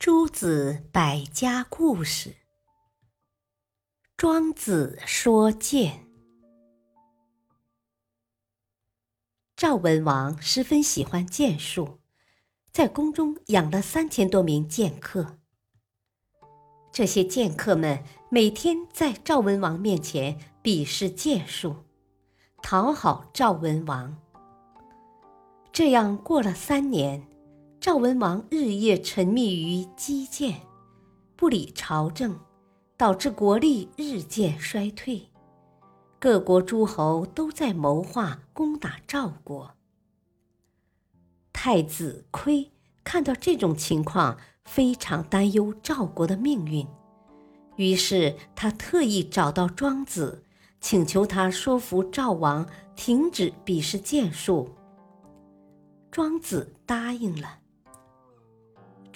诸子百家故事。庄子说剑。赵文王十分喜欢剑术，在宫中养了三千多名剑客。这些剑客们每天在赵文王面前比试剑术，讨好赵文王。这样过了三年。赵文王日夜沉迷于击剑，不理朝政，导致国力日渐衰退。各国诸侯都在谋划攻打赵国。太子亏看到这种情况，非常担忧赵国的命运，于是他特意找到庄子，请求他说服赵王停止比试剑术。庄子答应了。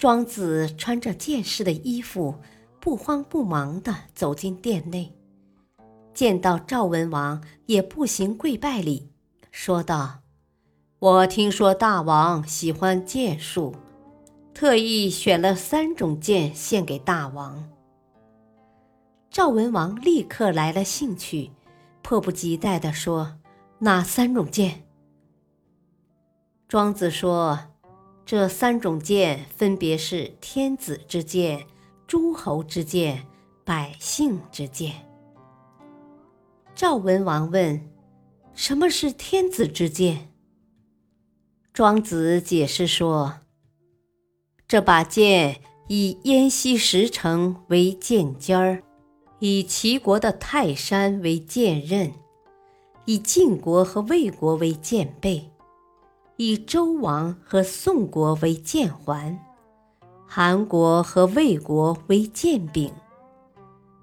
庄子穿着剑士的衣服，不慌不忙地走进殿内，见到赵文王，也不行跪拜礼，说道：“我听说大王喜欢剑术，特意选了三种剑献给大王。”赵文王立刻来了兴趣，迫不及待地说：“哪三种剑？”庄子说。这三种剑分别是天子之剑、诸侯之剑、百姓之剑。赵文王问：“什么是天子之剑？”庄子解释说：“这把剑以燕西石城为剑尖儿，以齐国的泰山为剑刃，以晋国和魏国为剑背。”以周王和宋国为剑环，韩国和魏国为剑柄。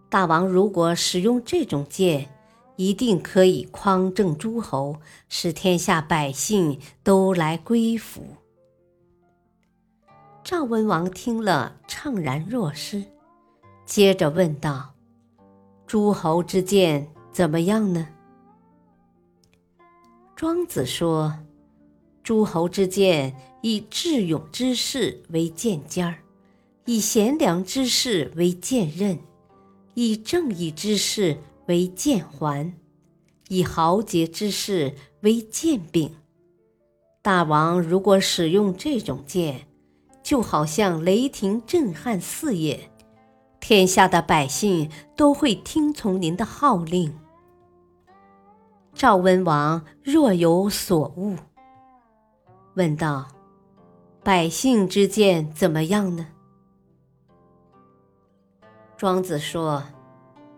大王如果使用这种剑，一定可以匡正诸侯，使天下百姓都来归服。赵文王听了，怅然若失，接着问道：“诸侯之剑怎么样呢？”庄子说。诸侯之剑，以智勇之士为剑尖儿，以贤良之士为剑刃，以正义之士为剑环，以豪杰之士为剑柄。大王如果使用这种剑，就好像雷霆震撼四野，天下的百姓都会听从您的号令。赵文王若有所悟。问道：“百姓之见怎么样呢？”庄子说：“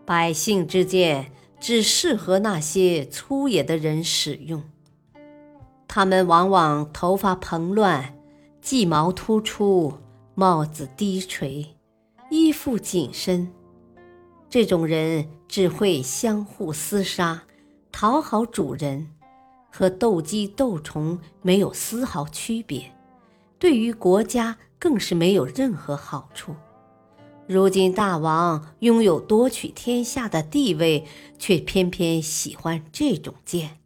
百姓之见只适合那些粗野的人使用。他们往往头发蓬乱，髻毛突出，帽子低垂，衣服紧身。这种人只会相互厮杀，讨好主人。”和斗鸡斗虫没有丝毫区别，对于国家更是没有任何好处。如今大王拥有夺取天下的地位，却偏偏喜欢这种剑。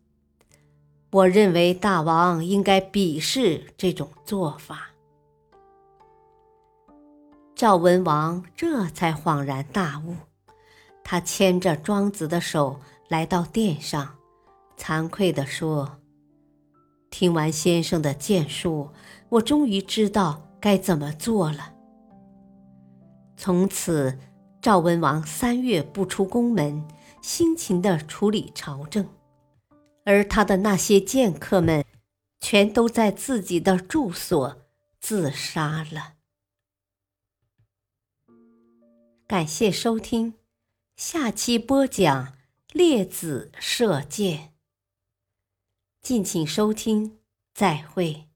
我认为大王应该鄙视这种做法。赵文王这才恍然大悟，他牵着庄子的手来到殿上。惭愧地说：“听完先生的剑术，我终于知道该怎么做了。从此，赵文王三月不出宫门，辛勤地处理朝政，而他的那些剑客们，全都在自己的住所自杀了。”感谢收听，下期播讲列子射箭。敬请收听，再会。